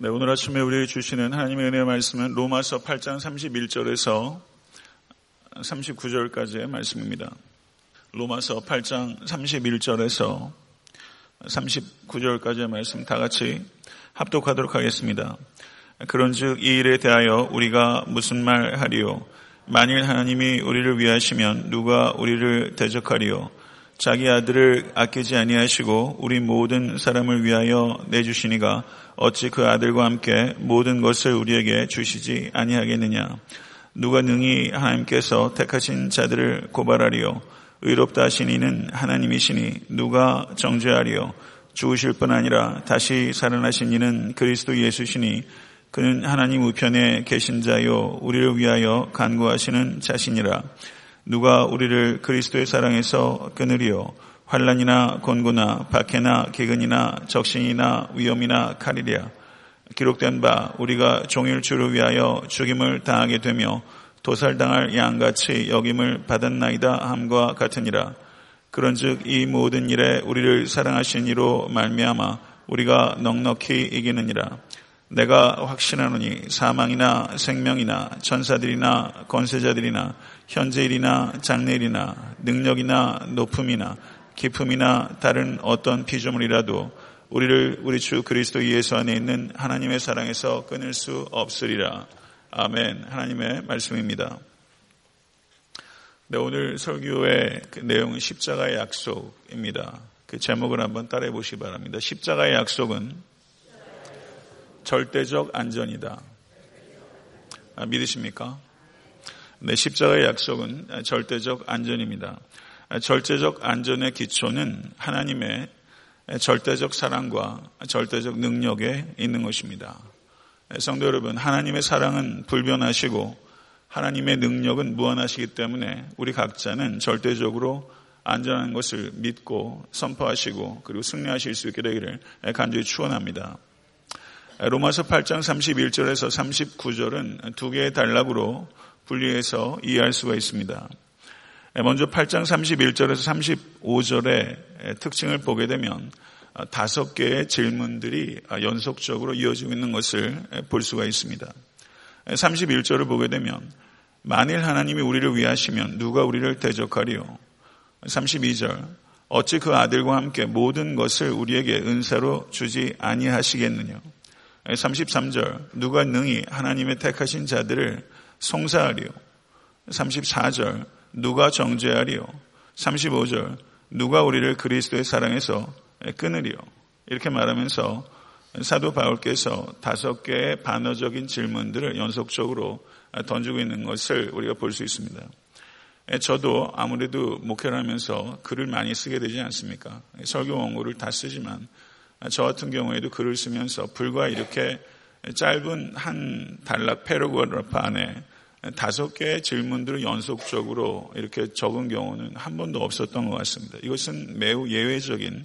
네, 오늘 아침에 우리에게 주시는 하나님의 은혜의 말씀은 로마서 8장 31절에서 39절까지의 말씀입니다. 로마서 8장 31절에서 39절까지의 말씀 다 같이 합독하도록 하겠습니다. 그런즉 이 일에 대하여 우리가 무슨 말 하리요? 만일 하나님이 우리를 위하시면 누가 우리를 대적하리요? 자기 아들을 아끼지 아니하시고 우리 모든 사람을 위하여 내주시니가 어찌 그 아들과 함께 모든 것을 우리에게 주시지 아니하겠느냐? 누가 능히 하나님께서 택하신 자들을 고발하리요? 의롭다 하신 이는 하나님이시니 누가 정죄하리요? 죽으실 뿐 아니라 다시 살아나신 이는 그리스도 예수시니 그는 하나님 우편에 계신 자요 우리를 위하여 간구하시는 자신이라 누가 우리를 그리스도의 사랑에서 끊으리요? 환란이나 곤고나 박해나 기근이나 적신이나 위험이나 칼이랴. 기록된 바 우리가 종일 주를 위하여 죽임을 당하게 되며 도살당할 양같이 여김을 받았나이다 함과 같으니라. 그런즉 이 모든 일에 우리를 사랑하신 이로 말미암아 우리가 넉넉히 이기느니라 내가 확신하노니 사망이나 생명이나 천사들이나 권세자들이나 현재일이나 장래일이나 능력이나 높음이나 기품이나 다른 어떤 피조물이라도 우리를 우리 주 그리스도 예수 안에 있는 하나님의 사랑에서 끊을 수 없으리라. 아멘. 하나님의 말씀입니다. 네, 오늘 설교의 그 내용은 십자가의 약속입니다. 그 제목을 한번 따라해 보시기 바랍니다. 십자가의 약속은 절대적 안전이다. 아, 믿으십니까? 네, 십자가의 약속은 절대적 안전입니다. 절대적 안전의 기초는 하나님의 절대적 사랑과 절대적 능력에 있는 것입니다. 성도 여러분, 하나님의 사랑은 불변하시고 하나님의 능력은 무한하시기 때문에 우리 각자는 절대적으로 안전한 것을 믿고 선포하시고 그리고 승리하실 수 있게 되기를 간절히 축원합니다. 로마서 8장 31절에서 39절은 두 개의 단락으로 분리해서 이해할 수가 있습니다. 먼저 8장 31절에서 35절의 특징을 보게 되면 다섯 개의 질문들이 연속적으로 이어지고 있는 것을 볼 수가 있습니다. 31절을 보게 되면 만일 하나님이 우리를 위하시면 누가 우리를 대적하리요? 32절 어찌 그 아들과 함께 모든 것을 우리에게 은사로 주지 아니하시겠느냐? 33절 누가 능히 하나님의 택하신 자들을 송사하리요. 34절 누가 정죄하리요. 35절 누가 우리를 그리스도의 사랑에서 끊으리요. 이렇게 말하면서 사도 바울께서 다섯 개의 반어적인 질문들을 연속적으로 던지고 있는 것을 우리가 볼 수 있습니다. 저도 아무래도 목회를 하면서 글을 많이 쓰게 되지 않습니까? 설교 원고를 다 쓰지만 저 같은 경우에도 글을 쓰면서 불과 이렇게 짧은 한 단락 paragraph 안에 다섯 개의 질문들을 연속적으로 이렇게 적은 경우는 한 번도 없었던 것 같습니다. 이것은 매우 예외적인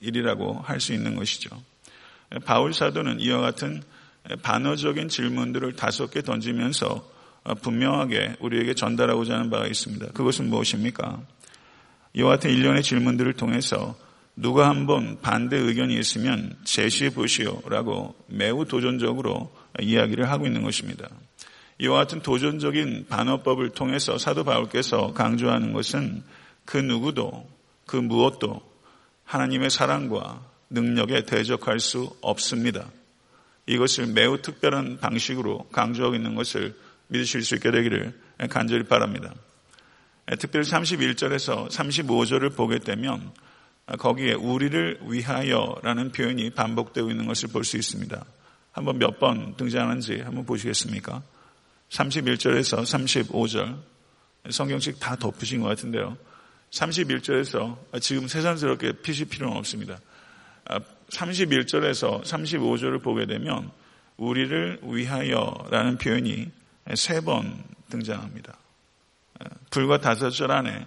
일이라고 할 수 있는 것이죠. 바울 사도는 이와 같은 반어적인 질문들을 다섯 개 던지면서 분명하게 우리에게 전달하고자 하는 바가 있습니다. 그것은 무엇입니까? 이와 같은 일련의 질문들을 통해서 누가 한번 반대 의견이 있으면 제시해 보시오라고 매우 도전적으로 이야기를 하고 있는 것입니다. 이와 같은 도전적인 반어법을 통해서 사도 바울께서 강조하는 것은 그 누구도 그 무엇도 하나님의 사랑과 능력에 대적할 수 없습니다. 이것을 매우 특별한 방식으로 강조하고 있는 것을 믿으실 수 있게 되기를 간절히 바랍니다. 특별히 31절에서 35절을 보게 되면 거기에 우리를 위하여라는 표현이 반복되고 있는 것을 볼 수 있습니다. 한번 몇 번 등장하는지 한번 보시겠습니까? 31절에서 35절 성경책 다 덮으신 것 같은데요. 31절에서 지금 세상스럽게 피실 필요는 없습니다. 31절에서 35절을 보게 되면 우리를 위하여라는 표현이 세 번 등장합니다. 불과 다섯 절 안에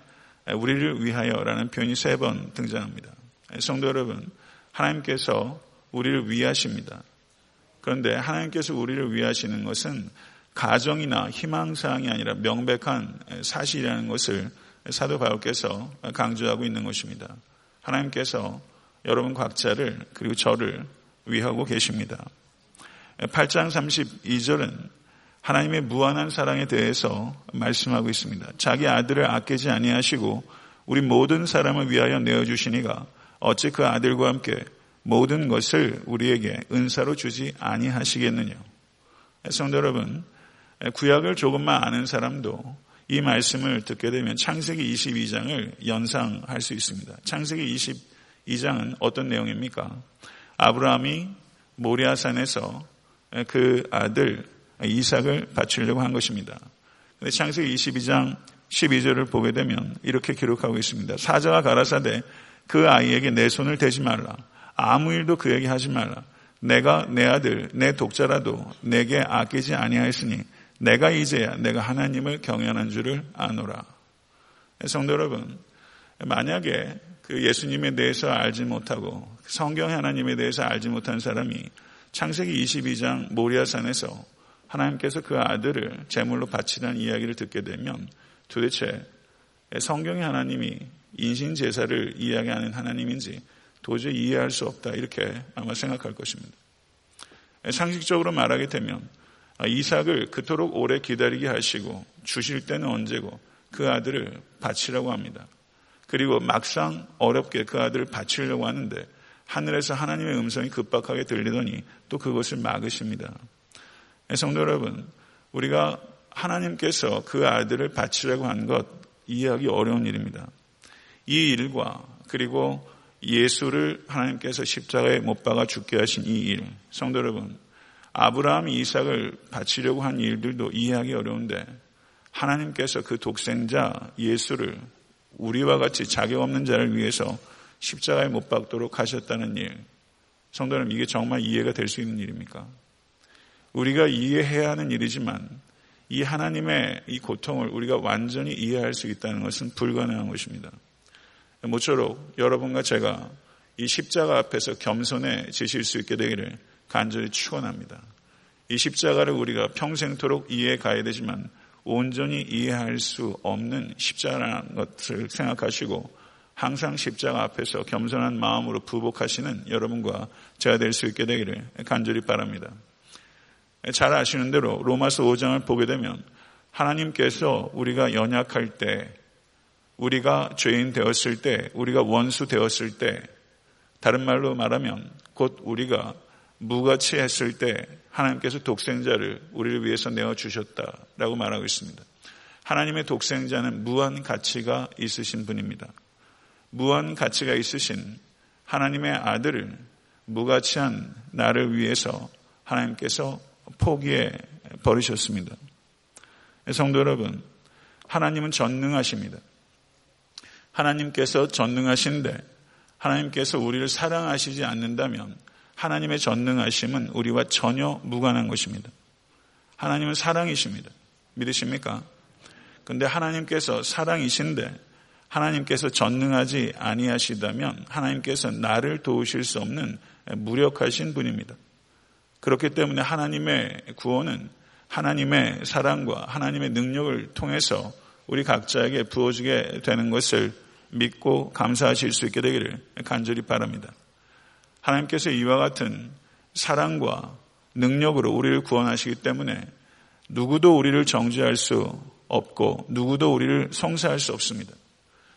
우리를 위하여라는 표현이 세 번 등장합니다. 성도 여러분, 하나님께서 우리를 위하십니다. 그런데 하나님께서 우리를 위하시는 것은 가정이나 희망사항이 아니라 명백한 사실이라는 것을 사도 바울께서 강조하고 있는 것입니다. 하나님께서 여러분 각자를 그리고 저를 위하고 계십니다. 8장 32절은 하나님의 무한한 사랑에 대해서 말씀하고 있습니다. 자기 아들을 아끼지 아니하시고 우리 모든 사람을 위하여 내어주시니가 어찌 그 아들과 함께 모든 것을 우리에게 은사로 주지 아니하시겠느냐. 성도 여러분, 구약을 조금만 아는 사람도 이 말씀을 듣게 되면 창세기 22장을 연상할 수 있습니다. 창세기 22장은 어떤 내용입니까? 아브라함이 모리아산에서 그 아들 이삭을 바치려고 한 것입니다. 근데 창세기 22장 12절을 보게 되면 이렇게 기록하고 있습니다. 사자가 가라사대 그 아이에게 내 손을 대지 말라. 아무 일도 그에게 하지 말라. 내가 내 아들, 내 독자라도 내게 아끼지 아니하였으니 내가 이제야 내가 하나님을 경연한 줄을 아노라. 성도 여러분, 만약에 그 예수님에 대해서 알지 못하고 성경 하나님에 대해서 알지 못한 사람이 창세기 22장 모리아산에서 하나님께서 그 아들을 제물로 바치라는 이야기를 듣게 되면 도대체 성경의 하나님이 인신 제사를 이야기하는 하나님인지 도저히 이해할 수 없다 이렇게 아마 생각할 것입니다. 상식적으로 말하게 되면 이삭을 그토록 오래 기다리게 하시고 주실 때는 언제고 그 아들을 바치라고 합니다. 그리고 막상 어렵게 그 아들을 바치려고 하는데 하늘에서 하나님의 음성이 급박하게 들리더니 또 그것을 막으십니다. 성도 여러분, 우리가 하나님께서 그 아들을 바치라고 한 것 이해하기 어려운 일입니다. 이 일과 그리고 예수를 하나님께서 십자가에 못 박아 죽게 하신 이 일, 성도 여러분, 아브라함이 이삭을 바치려고 한 일들도 이해하기 어려운데 하나님께서 그 독생자 예수를 우리와 같이 자격 없는 자를 위해서 십자가에 못 박도록 하셨다는 일, 성도 여러분, 이게 정말 이해가 될 수 있는 일입니까? 우리가 이해해야 하는 일이지만 이 하나님의 이 고통을 우리가 완전히 이해할 수 있다는 것은 불가능한 것입니다. 모쪼록 여러분과 제가 이 십자가 앞에서 겸손해지실 수 있게 되기를 간절히 축원합니다. 이 십자가를 우리가 평생토록 이해해 가야 되지만 온전히 이해할 수 없는 십자가라는 것을 생각하시고 항상 십자가 앞에서 겸손한 마음으로 부복하시는 여러분과 제가 될 수 있게 되기를 간절히 바랍니다. 잘 아시는 대로 로마서 5장을 보게 되면 하나님께서 우리가 연약할 때, 우리가 죄인 되었을 때, 우리가 원수 되었을 때, 다른 말로 말하면 곧 우리가 무가치 했을 때 하나님께서 독생자를 우리를 위해서 내어 주셨다라고 말하고 있습니다. 하나님의 독생자는 무한 가치가 있으신 분입니다. 무한 가치가 있으신 하나님의 아들을 무가치한 나를 위해서 하나님께서 포기해 버리셨습니다. 성도 여러분, 하나님은 전능하십니다. 하나님께서 전능하신데 하나님께서 우리를 사랑하시지 않는다면 하나님의 전능하심은 우리와 전혀 무관한 것입니다. 하나님은 사랑이십니다. 믿으십니까? 근데 하나님께서 사랑이신데 하나님께서 전능하지 아니하시다면 하나님께서 나를 도우실 수 없는 무력하신 분입니다. 그렇기 때문에 하나님의 구원은 하나님의 사랑과 하나님의 능력을 통해서 우리 각자에게 부어지게 되는 것을 믿고 감사하실 수 있게 되기를 간절히 바랍니다. 하나님께서 이와 같은 사랑과 능력으로 우리를 구원하시기 때문에 누구도 우리를 정죄할 수 없고 누구도 우리를 성사할 수 없습니다.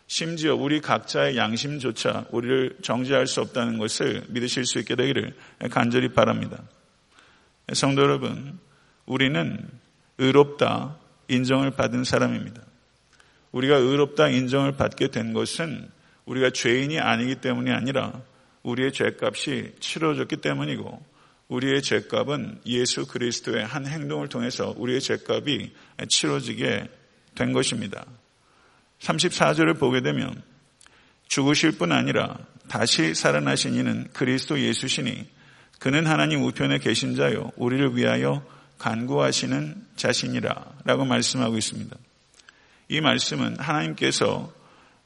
심지어 우리 각자의 양심조차 우리를 정죄할 수 없다는 것을 믿으실 수 있게 되기를 간절히 바랍니다. 성도 여러분, 우리는 의롭다 인정을 받은 사람입니다. 우리가 의롭다 인정을 받게 된 것은 우리가 죄인이 아니기 때문이 아니라 우리의 죄값이 치러졌기 때문이고 우리의 죄값은 예수 그리스도의 한 행동을 통해서 우리의 죄값이 치러지게 된 것입니다. 34절을 보게 되면 죽으실 뿐 아니라 다시 살아나신 이는 그리스도 예수시니 그는 하나님 우편에 계신 자요 우리를 위하여 간구하시는 자신이라 라고 말씀하고 있습니다. 이 말씀은 하나님께서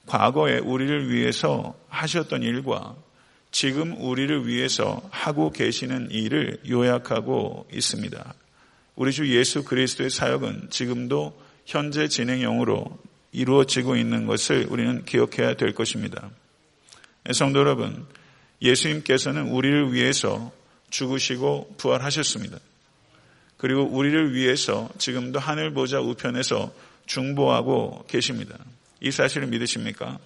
과거에 우리를 위해서 하셨던 일과 지금 우리를 위해서 하고 계시는 일을 요약하고 있습니다. 우리 주 예수 그리스도의 사역은 지금도 현재 진행형으로 이루어지고 있는 것을 우리는 기억해야 될 것입니다. 성도 여러분, 예수님께서는 우리를 위해서 죽으시고 부활하셨습니다. 그리고 우리를 위해서 지금도 하늘 보좌 우편에서 중보하고 계십니다. 이 사실을 믿으십니까?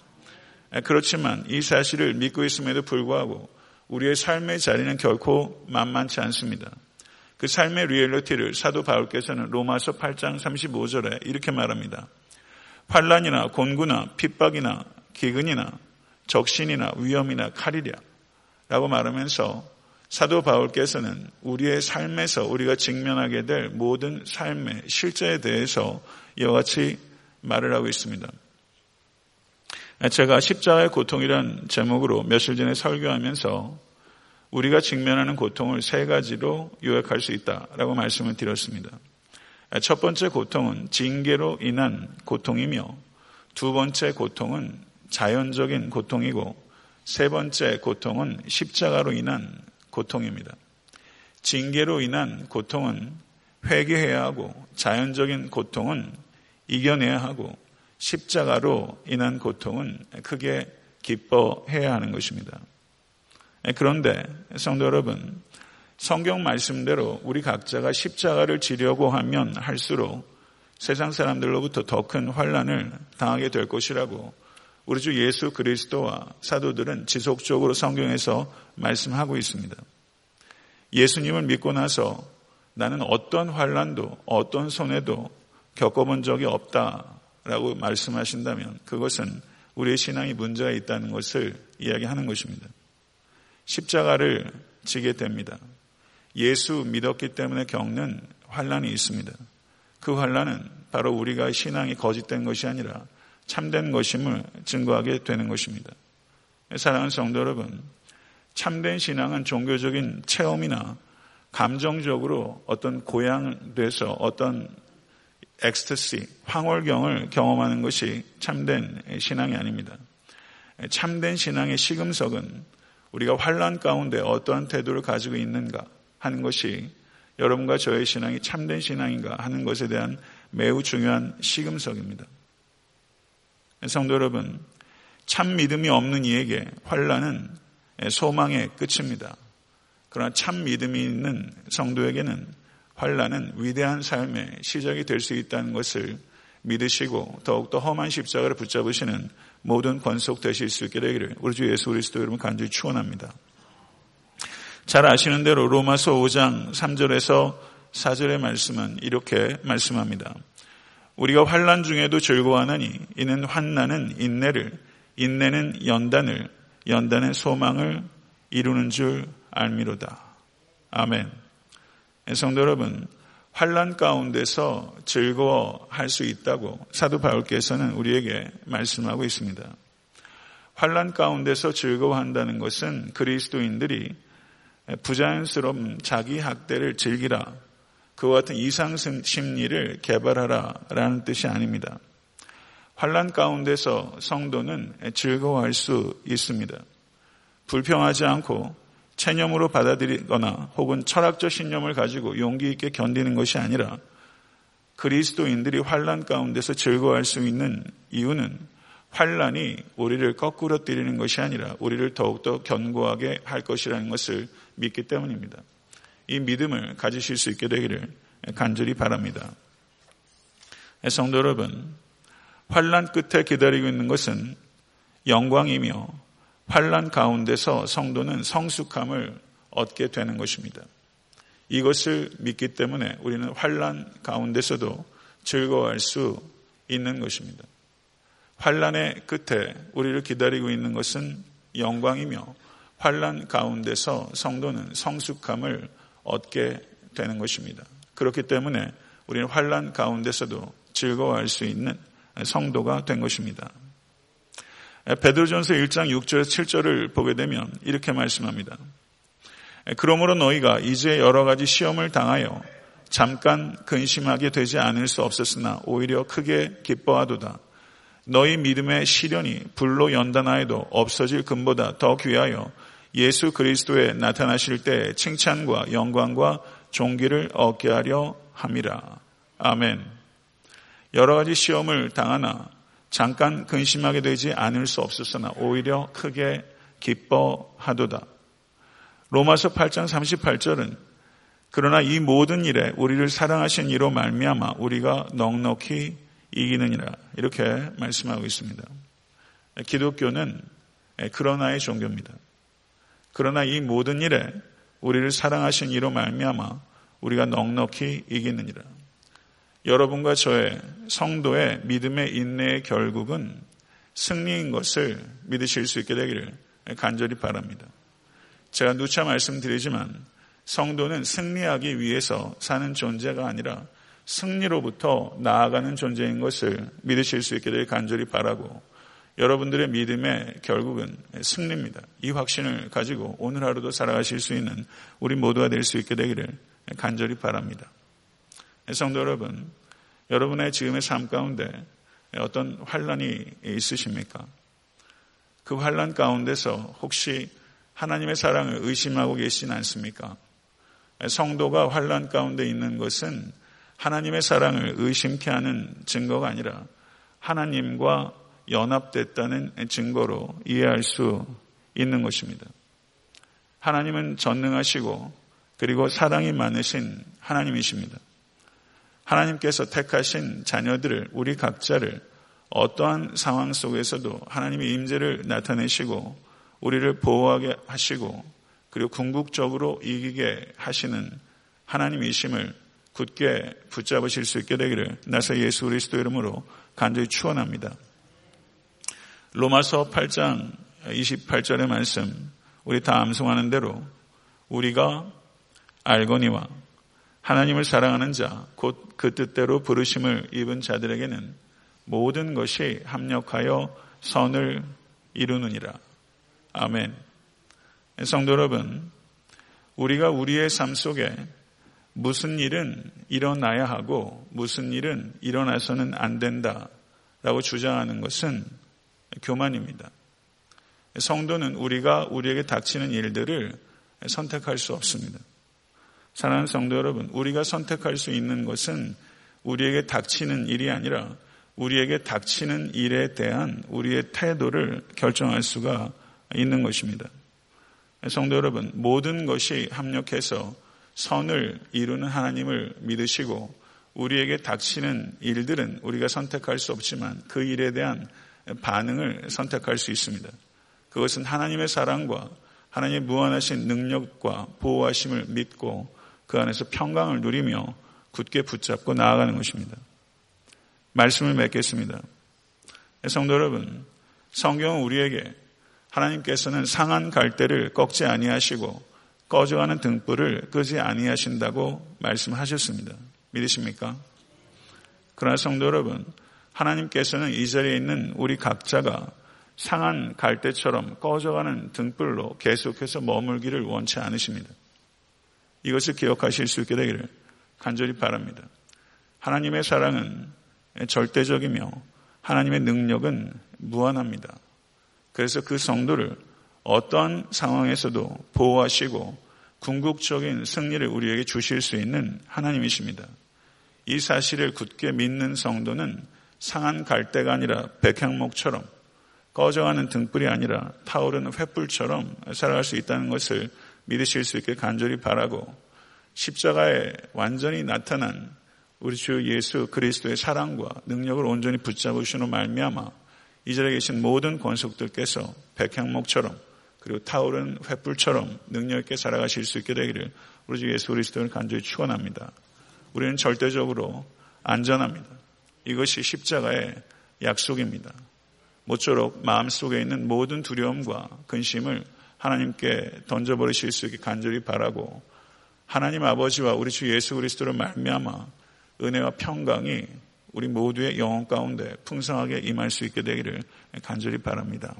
그렇지만 이 사실을 믿고 있음에도 불구하고 우리의 삶의 자리는 결코 만만치 않습니다. 그 삶의 리얼리티를 사도 바울께서는 로마서 8장 35절에 이렇게 말합니다. 환란이나 곤구나 핍박이나 기근이나 적신이나 위험이나 칼이랴 라고 말하면서 사도 바울께서는 우리의 삶에서 우리가 직면하게 될 모든 삶의 실제에 대해서 이와 같이 말을 하고 있습니다. 제가 십자가의 고통이란 제목으로 며칠 전에 설교하면서 우리가 직면하는 고통을 세 가지로 요약할 수 있다라고 말씀을 드렸습니다. 첫 번째 고통은 징계로 인한 고통이며 두 번째 고통은 자연적인 고통이고 세 번째 고통은 십자가로 인한 고통입니다. 징계로 인한 고통은 회개해야 하고 자연적인 고통은 이겨내야 하고 십자가로 인한 고통은 크게 기뻐해야 하는 것입니다. 그런데 성도 여러분, 성경 말씀대로 우리 각자가 십자가를 지려고 하면 할수록 세상 사람들로부터 더 큰 환란을 당하게 될 것이라고 우리 주 예수 그리스도와 사도들은 지속적으로 성경에서 말씀하고 있습니다. 예수님을 믿고 나서 나는 어떤 환란도 어떤 손해도 겪어본 적이 없다라고 말씀하신다면 그것은 우리의 신앙이 문제가 있다는 것을 이야기하는 것입니다. 십자가를 지게 됩니다. 예수 믿었기 때문에 겪는 환란이 있습니다. 그 환란은 바로 우리가 신앙이 거짓된 것이 아니라 참된 것임을 증거하게 되는 것입니다. 사랑하는 성도 여러분, 참된 신앙은 종교적인 체험이나 감정적으로 어떤 고양돼서 어떤 엑스터시, 황홀경을 경험하는 것이 참된 신앙이 아닙니다. 참된 신앙의 시금석은 우리가 환란 가운데 어떠한 태도를 가지고 있는가 하는 것이 여러분과 저의 신앙이 참된 신앙인가 하는 것에 대한 매우 중요한 시금석입니다. 성도 여러분, 참 믿음이 없는 이에게 환란은 소망의 끝입니다. 그러나 참 믿음이 있는 성도에게는 환란은 위대한 삶의 시작이 될 수 있다는 것을 믿으시고 더욱더 험한 십자가를 붙잡으시는 모든 권속 되실 수 있게 되기를 우리 주 예수 그리스도 여러분 간절히 축원합니다. 잘 아시는 대로 로마서 5장 3절에서 4절의 말씀은 이렇게 말씀합니다. 우리가 환란 중에도 즐거워하나니 이는 환난은 인내를 인내는 연단을 연단의 소망을 이루는 줄 알미로다. 아멘. 성도 여러분, 환란 가운데서 즐거워할 수 있다고 사도 바울께서는 우리에게 말씀하고 있습니다. 환란 가운데서 즐거워한다는 것은 그리스도인들이 부자연스러운 자기 학대를 즐기라 그와 같은 이상 심리를 개발하라라는 뜻이 아닙니다. 환란 가운데서 성도는 즐거워할 수 있습니다. 불평하지 않고 체념으로 받아들이거나 혹은 철학적 신념을 가지고 용기 있게 견디는 것이 아니라 그리스도인들이 환란 가운데서 즐거워할 수 있는 이유는 환란이 우리를 거꾸로 때리는 것이 아니라 우리를 더욱더 견고하게 할 것이라는 것을 믿기 때문입니다. 이 믿음을 가지실 수 있게 되기를 간절히 바랍니다. 성도 여러분, 환란 끝에 기다리고 있는 것은 영광이며 환란 가운데서 성도는 성숙함을 얻게 되는 것입니다. 이것을 믿기 때문에 우리는 환란 가운데서도 즐거워할 수 있는 것입니다. 환란의 끝에 우리를 기다리고 있는 것은 영광이며 환란 가운데서 성도는 성숙함을 얻게 되는 것입니다. 그렇기 때문에 우리는 환란 가운데서도 즐거워할 수 있는 성도가 된 것입니다. 베드로전서 1장 6절 7절을 보게 되면 이렇게 말씀합니다. 그러므로 너희가 이제 여러 가지 시험을 당하여 잠깐 근심하게 되지 않을 수 없었으나 오히려 크게 기뻐하도다. 너희 믿음의 시련이 불로 연단하여도 없어질 금보다 더 귀하여 예수 그리스도에 나타나실 때 칭찬과 영광과 종기를 얻게 하려 함이라. 아멘. 여러 가지 시험을 당하나 잠깐 근심하게 되지 않을 수 없었으나 오히려 크게 기뻐하도다. 로마서 8장 38절은 그러나 이 모든 일에 우리를 사랑하신 이로 말미암아 우리가 넉넉히 이기느니라 이렇게 말씀하고 있습니다. 기독교는 그러나의 종교입니다. 그러나 이 모든 일에 우리를 사랑하신 이로 말미암아 우리가 넉넉히 이기느니라. 여러분과 저의 성도의 믿음의 인내의 결국은 승리인 것을 믿으실 수 있게 되기를 간절히 바랍니다. 제가 누차 말씀드리지만 성도는 승리하기 위해서 사는 존재가 아니라 승리로부터 나아가는 존재인 것을 믿으실 수 있게 되길 간절히 바라고 여러분들의 믿음의 결국은 승리입니다. 이 확신을 가지고 오늘 하루도 살아가실 수 있는 우리 모두가 될 수 있게 되기를 간절히 바랍니다. 성도 여러분, 여러분의 지금의 삶 가운데 어떤 환란이 있으십니까? 그 환란 가운데서 혹시 하나님의 사랑을 의심하고 계시진 않습니까? 성도가 환란 가운데 있는 것은 하나님의 사랑을 의심케 하는 증거가 아니라 하나님과 연합됐다는 증거로 이해할 수 있는 것입니다. 하나님은 전능하시고 그리고 사랑이 많으신 하나님이십니다. 하나님께서 택하신 자녀들을 우리 각자를 어떠한 상황 속에서도 하나님의 임재를 나타내시고 우리를 보호하게 하시고 그리고 궁극적으로 이기게 하시는 하나님이심을 굳게 붙잡으실 수 있게 되기를 나서 예수 그리스도 이름으로 간절히 축원합니다. 로마서 8장 28절의 말씀 우리 다 암송하는 대로 우리가 알거니와 하나님을 사랑하는 자 곧 그 뜻대로 부르심을 입은 자들에게는 모든 것이 합력하여 선을 이루느니라. 아멘. 성도 여러분, 우리가 우리의 삶 속에 무슨 일은 일어나야 하고 무슨 일은 일어나서는 안 된다라고 주장하는 것은 교만입니다. 성도는 우리가 우리에게 닥치는 일들을 선택할 수 없습니다. 사랑하는 성도 여러분, 우리가 선택할 수 있는 것은 우리에게 닥치는 일이 아니라 우리에게 닥치는 일에 대한 우리의 태도를 결정할 수가 있는 것입니다. 성도 여러분, 모든 것이 합력해서 선을 이루는 하나님을 믿으시고 우리에게 닥치는 일들은 우리가 선택할 수 없지만 그 일에 대한 반응을 선택할 수 있습니다. 그것은 하나님의 사랑과 하나님의 무한하신 능력과 보호하심을 믿고 그 안에서 평강을 누리며 굳게 붙잡고 나아가는 것입니다. 말씀을 맺겠습니다. 성도 여러분, 성경은 우리에게 하나님께서는 상한 갈대를 꺾지 아니하시고 꺼져가는 등불을 끄지 아니하신다고 말씀하셨습니다. 믿으십니까? 그러나 성도 여러분, 하나님께서는 이 자리에 있는 우리 각자가 상한 갈대처럼 꺼져가는 등불로 계속해서 머물기를 원치 않으십니다. 이것을 기억하실 수 있게 되기를 간절히 바랍니다. 하나님의 사랑은 절대적이며 하나님의 능력은 무한합니다. 그래서 그 성도를 어떤 상황에서도 보호하시고 궁극적인 승리를 우리에게 주실 수 있는 하나님이십니다. 이 사실을 굳게 믿는 성도는 상한 갈대가 아니라 백향목처럼 꺼져가는 등불이 아니라 타오르는 횃불처럼 살아갈 수 있다는 것을 믿으실 수 있게 간절히 바라고 십자가에 완전히 나타난 우리 주 예수 그리스도의 사랑과 능력을 온전히 붙잡으시는 말미암아 이 자리에 계신 모든 권속들께서 백향목처럼 그리고 타오른 횃불처럼 능력 있게 살아가실 수 있게 되기를 우리 주 예수 그리스도를 간절히 축원합니다. 우리는 절대적으로 안전합니다. 이것이 십자가의 약속입니다. 모쪼록 마음속에 있는 모든 두려움과 근심을 하나님께 던져버리실 수 있게 간절히 바라고 하나님 아버지와 우리 주 예수 그리스도를 말미암아 은혜와 평강이 우리 모두의 영혼 가운데 풍성하게 임할 수 있게 되기를 간절히 바랍니다.